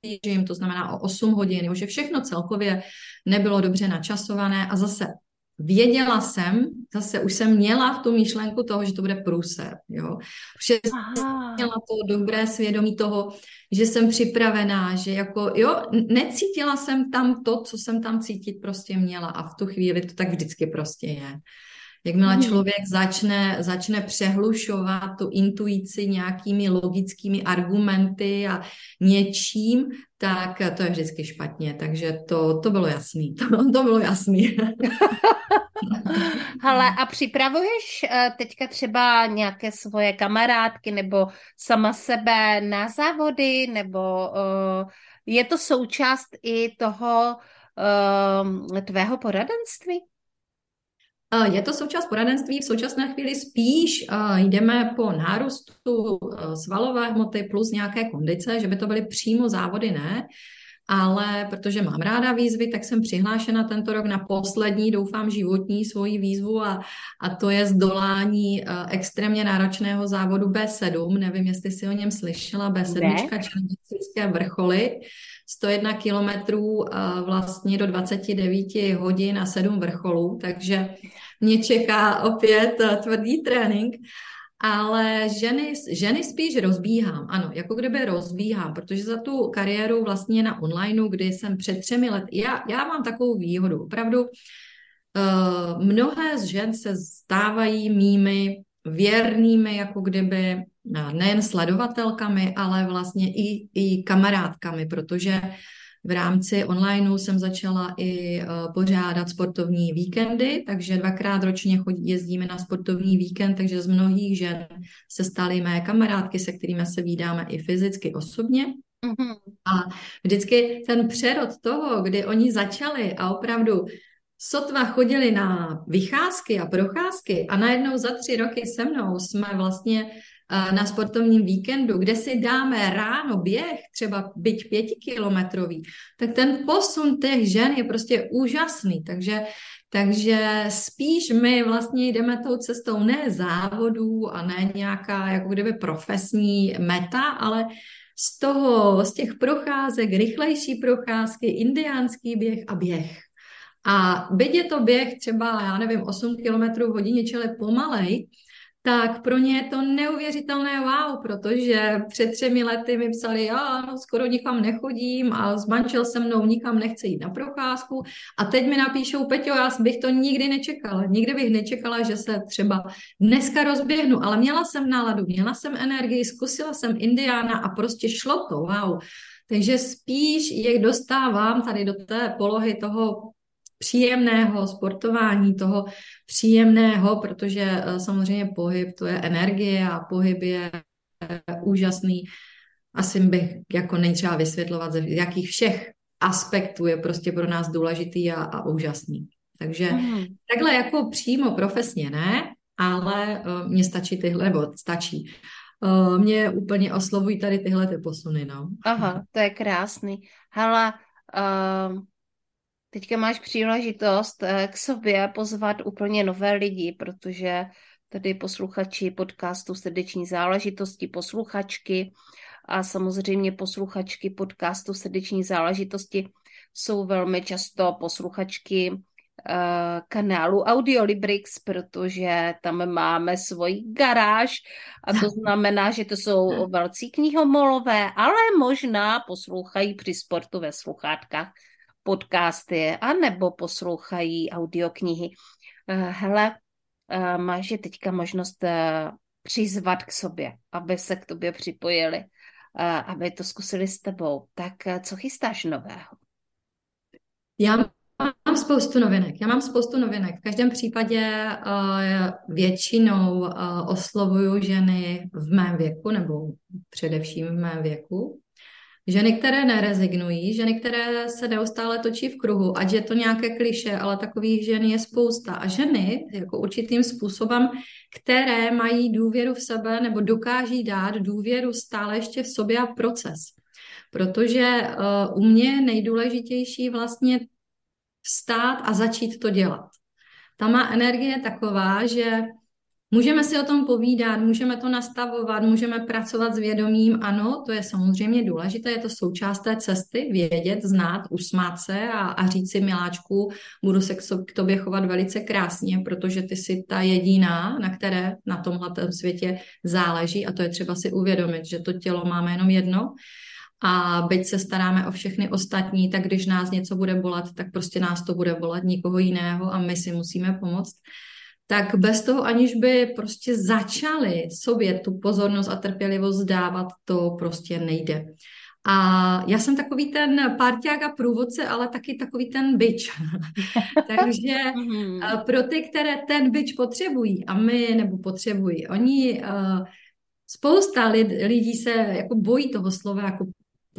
B: režim, to znamená o 8 hodin, že všechno celkově nebylo dobře načasované a zase věděla jsem, zase už jsem měla v tu myšlenku toho, že to bude průser, jo. Že měla to dobré svědomí toho, že jsem připravená, že jako, jo, necítila jsem tam to, co jsem tam cítit prostě měla a v tu chvíli to tak vždycky prostě je. Jakmile hmm. člověk začne, začne přehlušovat tu intuici nějakými logickými argumenty a něčím, tak to je vždycky špatně. Takže to, to bylo jasný. To, to bylo jasný.
A: Hele, a připravuješ eh, teďka třeba nějaké svoje kamarádky nebo sama sebe na závody, nebo uh, je to součást i toho uh, tvého poradenství?
B: Je to součást poradenství. V současné chvíli spíš jdeme po nárůstu svalové hmoty plus nějaké kondice, že by to byly přímo závody, ne ale protože mám ráda výzvy, tak jsem přihlášena tento rok na poslední, doufám, životní svoji výzvu a, a to je zdolání extrémně náročného závodu B7. Nevím, jestli si o něm slyšela. B7, Černovické vrcholy. 101 kilometrů uh, vlastně do 29 hodin a 7 vrcholů, takže mě čeká opět uh, tvrdý trénink. Ale ženy, ženy spíš rozbíhám, ano, jako kdyby rozbíhám, protože za tu kariéru vlastně na onlineu, kdy jsem před třemi lety, já, já mám takovou výhodu, opravdu uh, mnohé z žen se stávají mými věrnými, jako kdyby eh, nejen sledovatelkami, ale vlastně i, i kamarádkami, protože v rámci onlineu jsem začala i uh, pořádat sportovní víkendy, takže dvakrát ročně chodí, jezdíme na sportovní víkend, takže z mnohých žen se staly mé kamarádky, se kterými se vídáme i fyzicky osobně. Mm-hmm. A vždycky ten přerod toho, kdy oni začali a opravdu sotva chodili na vycházky a procházky a najednou za tři roky se mnou jsme vlastně na sportovním víkendu, kde si dáme ráno běh, třeba byť pětikilometrový, tak ten posun těch žen je prostě úžasný. Takže, takže spíš my vlastně jdeme tou cestou ne závodů a ne nějaká jako kdyby profesní meta, ale z toho, z těch procházek, rychlejší procházky, indiánský běh a běh. A byť je to běh třeba, já nevím, 8 km hodině, čili pomalej, tak pro ně je to neuvěřitelné wow, protože před třemi lety mi psali, já no, skoro nikam nechodím a zmančil se mnou, nikam nechce jít na procházku. A teď mi napíšou, Peťo, já bych to nikdy nečekala, nikdy bych nečekala, že se třeba dneska rozběhnu, ale měla jsem náladu, měla jsem energii, zkusila jsem Indiána a prostě šlo to, wow. Takže spíš je dostávám tady do té polohy toho příjemného sportování, toho příjemného, protože eh, samozřejmě pohyb to je energie a pohyb je eh, úžasný. Asi bych jako není třeba vysvětlovat, z jakých všech aspektů je prostě pro nás důležitý a, a úžasný. Takže mm. takhle jako přímo profesně ne, ale uh, mně stačí tyhle, nebo stačí. uh, mě úplně oslovují tady tyhle ty posuny, no.
A: Aha, to je krásný. Hala, uh, teďka máš příležitost uh, k sobě pozvat úplně nové lidi, protože tady posluchači podcastu Srdeční záležitosti, posluchačky a samozřejmě posluchačky podcastu Srdeční záležitosti jsou velmi často posluchačky uh, kanálu Audiolibrix, protože tam máme svoji garáž a to znamená, že to jsou velcí knihomolové, ale možná poslouchají při sportu ve sluchátkách podcasty a nebo poslouchají audioknihy. Uh, hele, uh, máš je teďka možnost uh, přizvat k sobě, aby se k tobě připojili, aby to zkusili s tebou. Tak co chystáš nového?
B: Já mám spoustu novinek. Já mám spoustu novinek. V každém případě většinou oslovuju ženy v mém věku, nebo především v mém věku. Ženy, které nerezignují, ženy, které se neustále točí v kruhu, ať je to nějaké kliše, ale takových žen je spousta. A ženy, jako určitým způsobem, které mají důvěru v sebe nebo dokáží dát důvěru stále ještě v sobě a proces. Protože uh, u mě je nejdůležitější vlastně vstát a začít to dělat. Ta má energie taková, že můžeme si o tom povídat, můžeme to nastavovat, můžeme pracovat s vědomím. Ano, to je samozřejmě důležité, je to součást té cesty, vědět, znát, usmát se a, a říct si, miláčku, budu se k tobě chovat velice krásně, protože ty jsi ta jediná, na které na tomhle světě záleží a to je třeba si uvědomit, že to tělo máme jenom jedno a byť se staráme o všechny ostatní, tak když nás něco bude bolet, tak prostě nás to bude bolet nikoho jiného a my si musíme pomoct. Tak bez toho, aniž by prostě začali sobě tu pozornost a trpělivost dávat, to prostě nejde. A já jsem takový ten parťák a průvodce, ale taky takový ten byč. Takže mhm. pro ty, které ten byč potřebují, a my nebo potřebují, oni uh, spousta lidí se jako bojí toho slova jako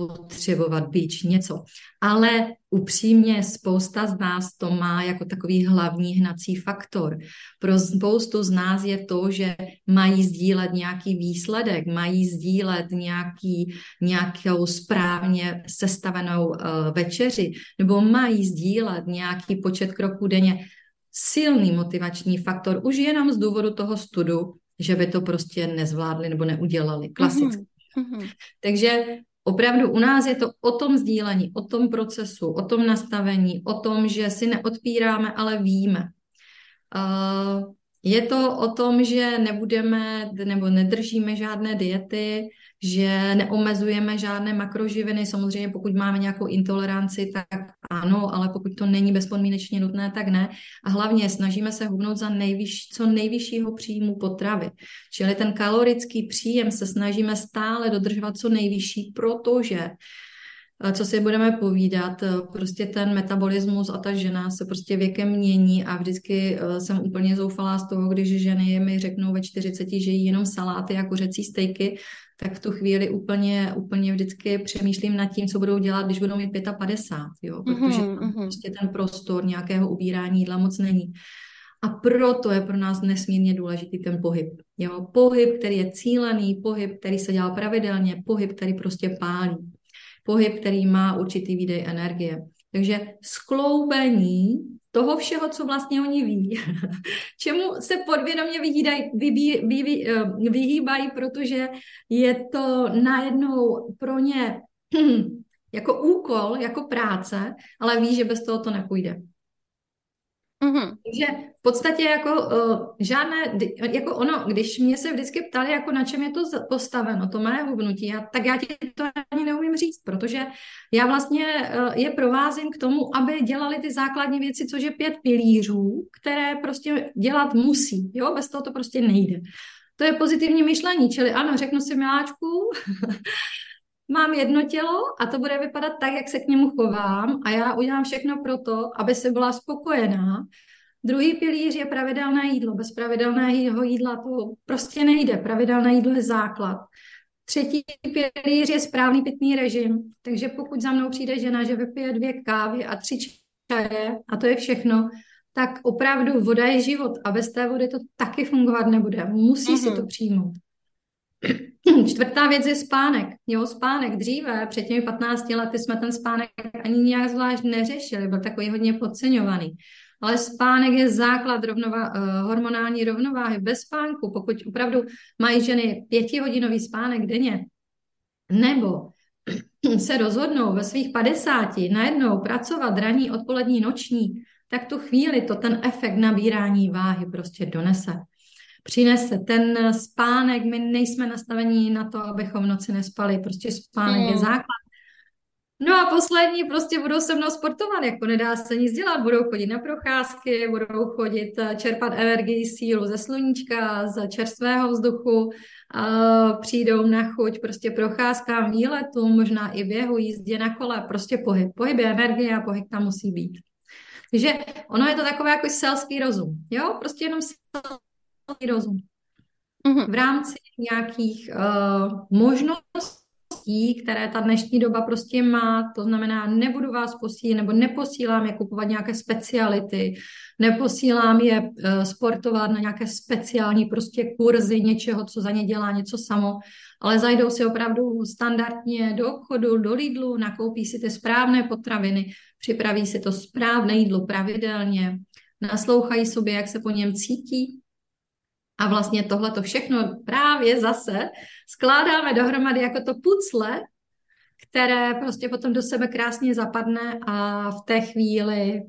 B: potřebovat být něco. Ale upřímně spousta z nás to má jako takový hlavní hnací faktor. Pro spoustu z nás je to, že mají sdílet nějaký výsledek, mají sdílet nějaký, nějakou správně sestavenou uh, večeři, nebo mají sdílet nějaký počet kroků denně. Silný motivační faktor už jenom z důvodu toho studu, že by to prostě nezvládli nebo neudělali. Klasicky. Mm-hmm. Takže Opravdu u nás je to o tom sdílení, o tom procesu, o tom nastavení, o tom, že si neodpíráme, ale víme. Uh, je to o tom, že nebudeme nebo nedržíme žádné diety, že neomezujeme žádné makroživiny. Samozřejmě, pokud máme nějakou intoleranci, tak ano, ale pokud to není bezpodmínečně nutné, tak ne. A hlavně snažíme se hubnout za nejvyš, co nejvyššího příjmu potravy. Čili ten kalorický příjem se snažíme stále dodržovat co nejvyšší, protože co si budeme povídat, prostě ten metabolismus a ta žena se prostě věkem mění a vždycky eh, jsem úplně zoufalá z toho, když ženy mi řeknou ve 40, že jí jenom saláty a kuřecí stejky, tak v tu chvíli úplně, úplně vždycky přemýšlím nad tím, co budou dělat, když budou mít 55, jo, protože tam mm-hmm. prostě ten prostor nějakého ubírání jídla moc není. A proto je pro nás nesmírně důležitý ten pohyb. Jo? Pohyb, který je cílený, pohyb, který se dělá pravidelně, pohyb, který prostě pálí. Pohyb, který má určitý výdej energie. Takže skloubení toho všeho, co vlastně oni ví, čemu se podvědomě vyhýdají, vybí, vy, eh, vyhýbají, protože je to najednou pro ně jako úkol, jako práce, ale ví, že bez toho to nepůjde. Mm-hmm. Takže v podstatě jako uh, žádné, jako ono, když mě se vždycky ptali, jako na čem je to postaveno, to mé hubnutí, já, tak já ti to ani neumím říct, protože já vlastně uh, je provázím k tomu, aby dělali ty základní věci, což je pět pilířů, které prostě dělat musí, jo, bez toho to prostě nejde. To je pozitivní myšlení, čili ano, řeknu si miláčku, mám jedno tělo a to bude vypadat tak, jak se k němu chovám a já udělám všechno pro to, aby se byla spokojená. Druhý pilíř je pravidelné jídlo. Bez pravidelného jídla to prostě nejde. Pravidelné jídlo je základ. Třetí pilíř je správný pitný režim. Takže pokud za mnou přijde žena, že vypije dvě kávy a tři čaje a to je všechno, tak opravdu voda je život a bez té vody to taky fungovat nebude. Musí mm-hmm. si to přijmout. Čtvrtá věc je spánek. Jo, spánek. Dříve, před těmi 15 lety, jsme ten spánek ani nějak zvlášť neřešili, byl takový hodně podceňovaný. Ale spánek je základ rovnova, uh, hormonální rovnováhy. Bez spánku, pokud opravdu mají ženy pětihodinový spánek denně, nebo se rozhodnou ve svých 50 najednou pracovat ranní, odpolední, noční, tak tu chvíli to ten efekt nabírání váhy prostě donese přinese. Ten spánek, my nejsme nastavení na to, abychom v noci nespali, prostě spánek hmm. je základ. No a poslední prostě budou se mnou sportovat, jako nedá se nic dělat, budou chodit na procházky, budou chodit eh, čerpat energii, sílu ze sluníčka, z čerstvého vzduchu, a přijdou na chuť prostě procházkám, výletům, možná i běhu, jízdě na kole, prostě pohyb. Pohyb je energie a pohyb tam musí být. Takže ono je to takové jako selský rozum, jo, prostě jenom rozum. Mm-hmm. V rámci nějakých uh, možností, které ta dnešní doba prostě má, to znamená, nebudu vás posílat, nebo neposílám je kupovat nějaké speciality, neposílám je uh, sportovat na nějaké speciální prostě kurzy něčeho, co za ně dělá něco samo, ale zajdou si opravdu standardně do obchodu, do Lidlu, nakoupí si ty správné potraviny, připraví si to správné jídlo pravidelně, naslouchají sobě, jak se po něm cítí, a vlastně tohle to všechno právě zase skládáme dohromady jako to pucle, které prostě potom do sebe krásně zapadne a v té chvíli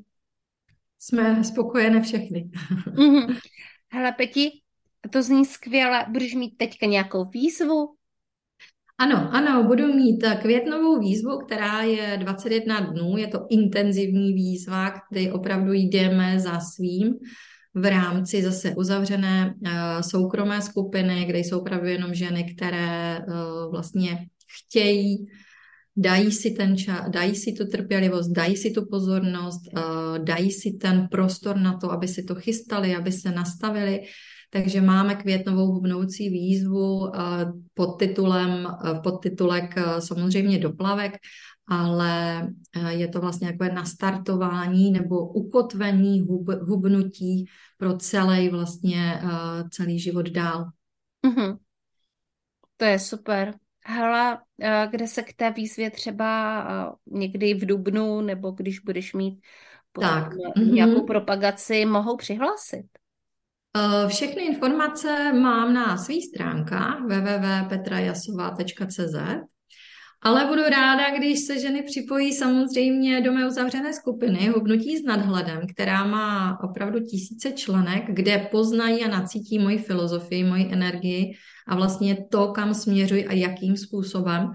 B: jsme spokojené všechny.
A: Mm-hmm. Hele, Peti, to zní skvěle. Budeš mít teďka nějakou výzvu?
B: Ano, ano, budu mít květnovou výzvu, která je 21 dnů. Je to intenzivní výzva, kdy opravdu jdeme za svým v rámci zase uzavřené uh, soukromé skupiny, kde jsou právě jenom ženy, které uh, vlastně chtějí, dají si ten čas, dají si tu trpělivost, dají si tu pozornost, uh, dají si ten prostor na to, aby si to chystali, aby se nastavili. Takže máme květnovou hubnoucí výzvu pod titulem, pod titulek samozřejmě doplavek ale eh, je to vlastně jako nastartování nebo ukotvení hub, hubnutí pro celý vlastně uh, celý život dál.
A: Mm-hmm. To je super. Hala, eh, kde se k té výzvě třeba někdy v Dubnu nebo když budeš mít tak. nějakou mm-hmm. propagaci, mohou přihlásit?
B: Všechny informace mám na svých stránkách www.petrajasová.cz ale budu ráda, když se ženy připojí samozřejmě do mé uzavřené skupiny Hubnutí s nadhledem, která má opravdu tisíce členek, kde poznají a nacítí moji filozofii, moji energii a vlastně to, kam směřuji a jakým způsobem.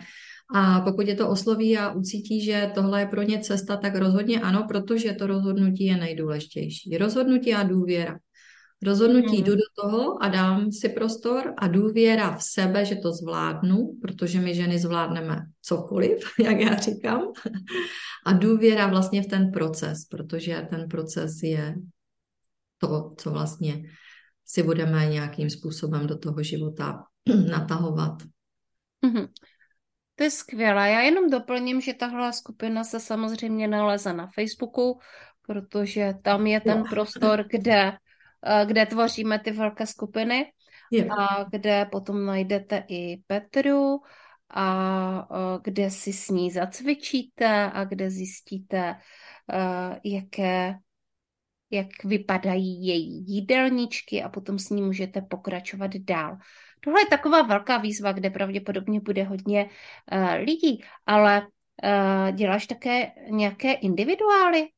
B: A pokud je to osloví a ucítí, že tohle je pro ně cesta, tak rozhodně ano, protože to rozhodnutí je nejdůležitější. Rozhodnutí a důvěra. Rozhodnutí jdu do toho a dám si prostor a důvěra v sebe, že to zvládnu, protože my ženy zvládneme cokoliv, jak já říkám. A důvěra vlastně v ten proces, protože ten proces je to, co vlastně si budeme nějakým způsobem do toho života natahovat.
A: Mm-hmm. To je skvělé. Já jenom doplním, že tahle skupina se samozřejmě naleze na Facebooku, protože tam je ten prostor, kde kde tvoříme ty velké skupiny yeah. a kde potom najdete i Petru a eh, kde si s ní zacvičíte a kde zjistíte, eh, jaké jak vypadají její jídelníčky a potom s ní můžete pokračovat dál. Tohle je taková velká výzva, kde pravděpodobně bude hodně uh, lidí, ale uh, děláš také nějaké individuály?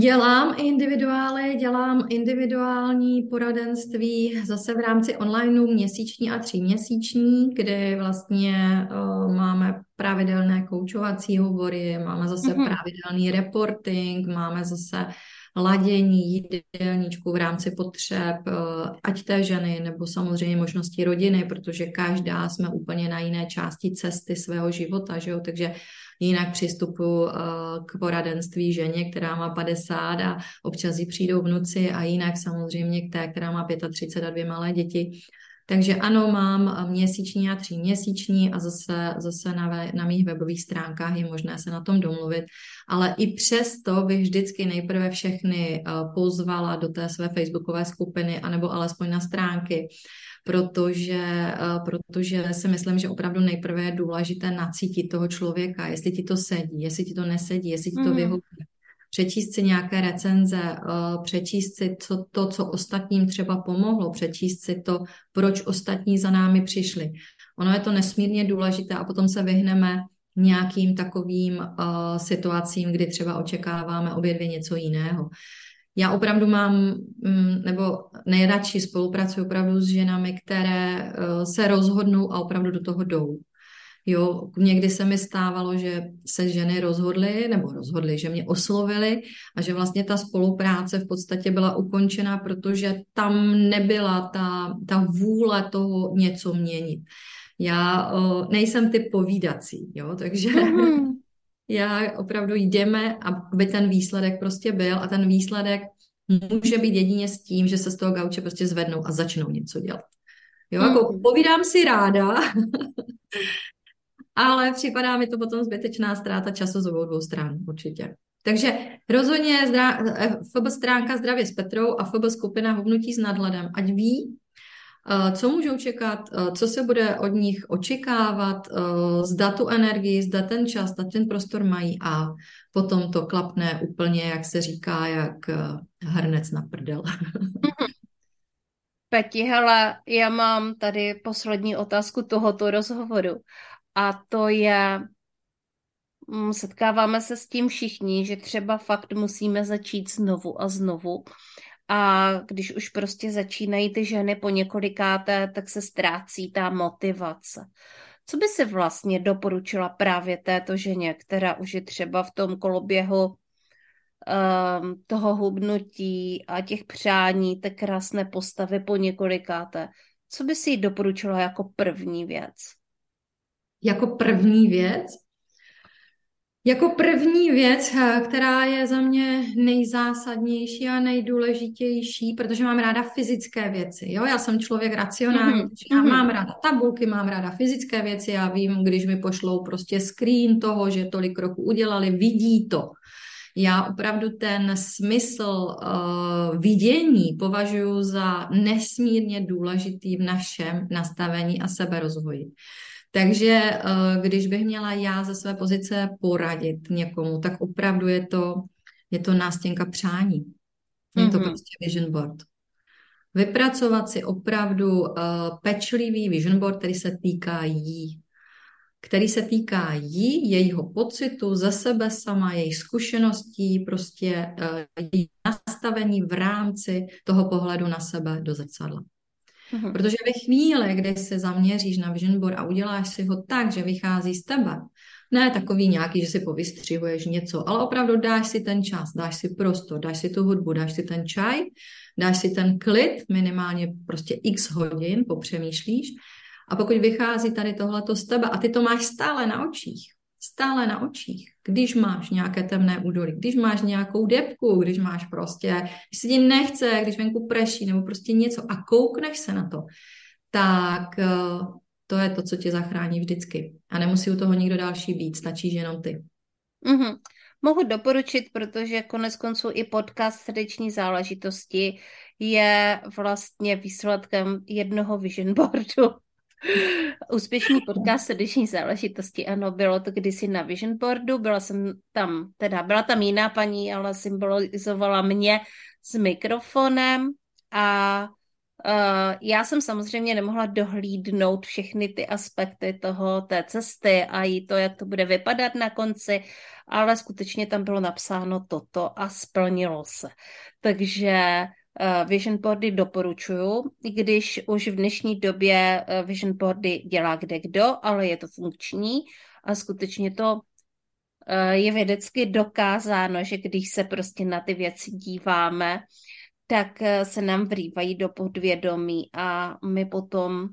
B: Dělám individuály, dělám individuální poradenství zase v rámci onlineu měsíční a tříměsíční, kde vlastně uh, máme pravidelné koučovací hovory, máme zase mm-hmm. pravidelný reporting, máme zase ladění jídelníčku v rámci potřeb, eh, ať té ženy, nebo samozřejmě možnosti rodiny, protože každá jsme úplně na jiné části cesty svého života, že jo? takže jinak přistupuji eh, k poradenství ženě, která má 50 a občas jí přijdou vnuci a jinak samozřejmě k té, která má 35 a dvě malé děti. Takže ano, mám měsíční a tříměsíční a zase, zase na, na mých webových stránkách je možné se na tom domluvit, ale i přesto bych vždycky nejprve všechny pozvala do té své facebookové skupiny anebo alespoň na stránky, protože, protože si myslím, že opravdu nejprve je důležité nacítit toho člověka, jestli ti to sedí, jestli ti to nesedí, jestli ti to mm. vyhovuje přečíst si nějaké recenze, eh, přečíst si co, to, co ostatním třeba pomohlo, přečíst si to, proč ostatní za námi přišli. Ono je to nesmírně důležité a potom se vyhneme nějakým takovým uh, situacím, kdy třeba očekáváme obě dvě něco jiného. Já opravdu mám, mm, nebo nejradši spolupracuji opravdu s ženami, které uh, se rozhodnou a opravdu do toho jdou. Jo, někdy se mi stávalo, že se ženy rozhodly, nebo rozhodly, že mě oslovily a že vlastně ta spolupráce v podstatě byla ukončena, protože tam nebyla ta, ta vůle toho něco měnit. Já o, nejsem typ povídací, jo, takže mm. já opravdu jdeme, aby ten výsledek prostě byl a ten výsledek může být jedině s tím, že se z toho gauče prostě zvednou a začnou něco dělat. Jo, jako mm. povídám si ráda, ale připadá mi to potom zbytečná ztráta času z obou dvou stran, určitě. Takže rozhodně zdra- eh, FB stránka Zdravě s Petrou a FB skupina Hubnutí s nadhledem, ať ví, eh, co můžou čekat, eh, co se bude od nich očekávat, zda tu energii, zda ten čas, zda ten prostor mají a potom to klapne úplně, jak se říká, jak hrnec na prdel.
A: Peti, hele, já mám tady poslední otázku tohoto rozhovoru. A to je, mm, setkáváme se s tím všichni, že třeba fakt musíme začít znovu a znovu. A když už prostě začínají ty ženy po několikáté, tak se ztrácí ta motivace. Co by si vlastně doporučila právě této ženě, která už je třeba v tom koloběhu um, toho hubnutí a těch přání, té krásné postavy po několikáté? Co by si jí doporučila jako první věc?
B: Jako první věc. Jako první věc, eh, která je za mě nejzásadnější a nejdůležitější, protože mám ráda fyzické věci. Jo? Já jsem člověk racionální, mm-hmm. já mám ráda tabulky, mám ráda fyzické věci, já vím, když mi pošlou prostě screen toho, že tolik kroků udělali, vidí to. Já opravdu ten smysl uh, vidění považuji za nesmírně důležitý v našem nastavení a seberozvoji. Takže eh, když bych měla já ze své pozice poradit někomu, tak opravdu je to, je to nástěnka přání. Je to mm-hmm. prostě vision board. Vypracovat si opravdu uh, pečlivý vision board, který se týká jí. Který se týká jí, jejího pocitu ze sebe sama, její zkušeností, prostě uh, její nastavení v rámci toho pohledu na sebe do zrcadla. Mm-hmm. Protože ve chvíli, kdy se zaměříš na vision board a uděláš si ho tak, že vychází z tebe, ne takový nějaký, že si povystřihuješ něco, ale opravdu dáš si ten čas, dáš si prostor, dáš si tu hudbu, dáš si ten čaj, dáš si ten klid, minimálně prostě x hodin, popřemýšlíš a pokud vychází tady tohleto z tebe a ty to máš stále na očích, stále na očích. Když máš nějaké temné údoly, když máš nějakou depku, když máš prostě, když se ti nechce, když venku preší nebo prostě něco a koukneš se na to, tak eh, to je to, co tě zachrání vždycky. A nemusí u toho nikdo další být, stačí, že jenom ty.
A: Mm-hmm. Mohu doporučit, protože konec konců i podcast srdeční záležitosti je vlastně výsledkem jednoho vision boardu. Úspěšný podcast srdeční záležitosti, ano, bylo to kdysi na Vision Boardu, byla jsem tam, teda byla tam jiná paní, ale symbolizovala mě s mikrofonem a uh, já jsem samozřejmě nemohla dohlídnout všechny ty aspekty toho, té cesty a i to, jak to bude vypadat na konci, ale skutečně tam bylo napsáno toto a splnilo se. Takže vision boardy doporučuju, i když už v dnešní době eh, vision boardy dělá kde kdo, ale je to funkční a skutečně to eh, je vědecky dokázáno, že když se prostě na ty věci díváme, tak se nám vrývají do podvědomí a my potom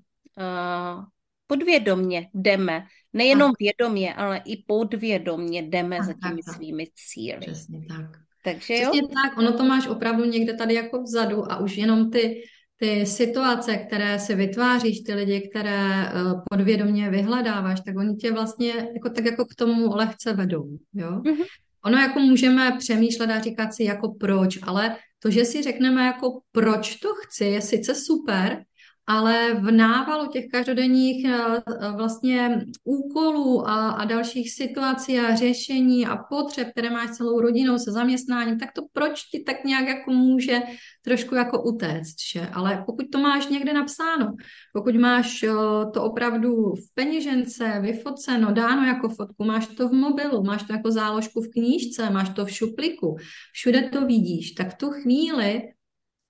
A: podvědomně jdeme, nejenom vědomě, ale i podvědomně jdeme tak, za těmi tak, svými cíly.
B: Přesně tak.
A: Takže
B: Přesně jo? tak, ono to máš opravdu někde tady jako vzadu a už jenom ty, ty situace, které si vytváříš, ty lidi, které eh, podvědomě vyhledáváš, tak oni tě vlastně jako, tak jako k tomu lehce vedou. Jo? Mm-hmm. Ono jako můžeme přemýšlet a říkat si jako proč, ale to, že si řekneme jako proč to chci, je sice super, ale v návalu těch každodenních eh, eh, vlastně úkolů a, a dalších situací a řešení a potřeb, které máš celou rodinou se zaměstnáním, tak to proč ti tak nějak jako může trošku jako utéct, že? Ale pokud to máš někde napsáno, pokud máš eh, to opravdu v peněžence, vyfoceno, dáno jako fotku, máš to v mobilu, máš to jako záložku v knížce, máš to v šupliku, všude to vidíš, tak tu chvíli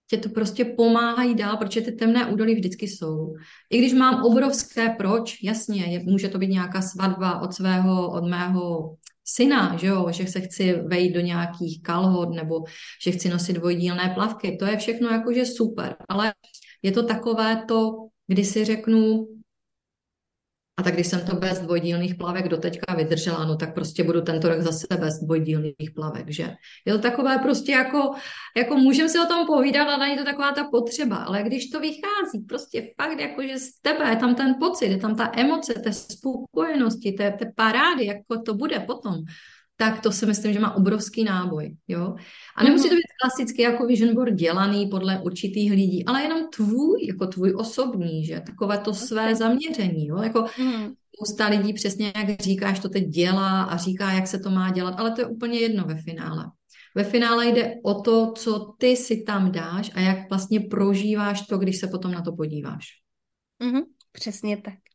B: tě to prostě pomáhají dál, protože ty temné údolí vždycky jsou. I když mám obrovské proč, jasně, je, může to být nějaká svatba od svého, od mého syna, že jo, že se chci vejít do nějakých kalhot nebo že chci nosit dvojdílné plavky, to je všechno jakože super, ale je to takové to, kdy si řeknu, a tak když jsem to bez dvojdílných plavek doteďka vydržela, no tak prostě budu tento rok zase bez dvojdílných plavek, že? Je to takové prostě jako, jako můžeme si o tom povídat, ale není to taková ta potřeba, ale když to vychází, prostě fakt jako, že z tebe je tam ten pocit, je tam ta emoce, té spokojenosti, té, té parády, jako to bude potom, tak to si myslím, že má obrovský náboj. Jo? A nemusí to mhm. být klasicky jako vision board dělaný podle určitých lidí, ale jenom tvůj, jako tvůj osobní, že takové to své zaměření. Jo? Jako mm. spousta lidí přesně, jak říkáš, to teď dělá a říká, jak se to má dělat, ale to je úplně jedno ve finále. Ve finále jde o to, co ty si tam dáš a jak vlastně prožíváš to, když se potom na to podíváš.
A: Mm-hmm, přesně tak.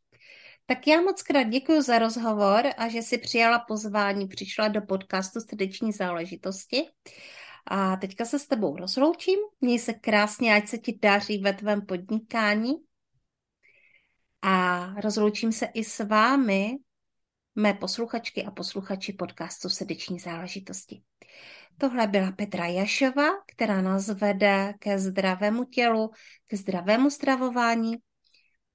A: Tak já moc krát děkuji za rozhovor a že si přijala pozvání, přišla do podcastu Srdeční záležitosti. A teďka se s tebou rozloučím. Měj se krásně, ať se ti daří ve tvém podnikání. A rozloučím se i s vámi, mé posluchačky a posluchači podcastu Srdeční záležitosti. Tohle byla Petra Jašova, která nás vede ke zdravému tělu, ke zdravému stravování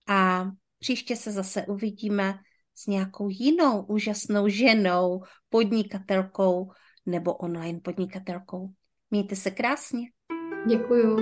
A: a Příště se zase uvidíme s nějakou jinou úžasnou ženou, podnikatelkou nebo online podnikatelkou. Mějte se krásně.
B: Děkuju.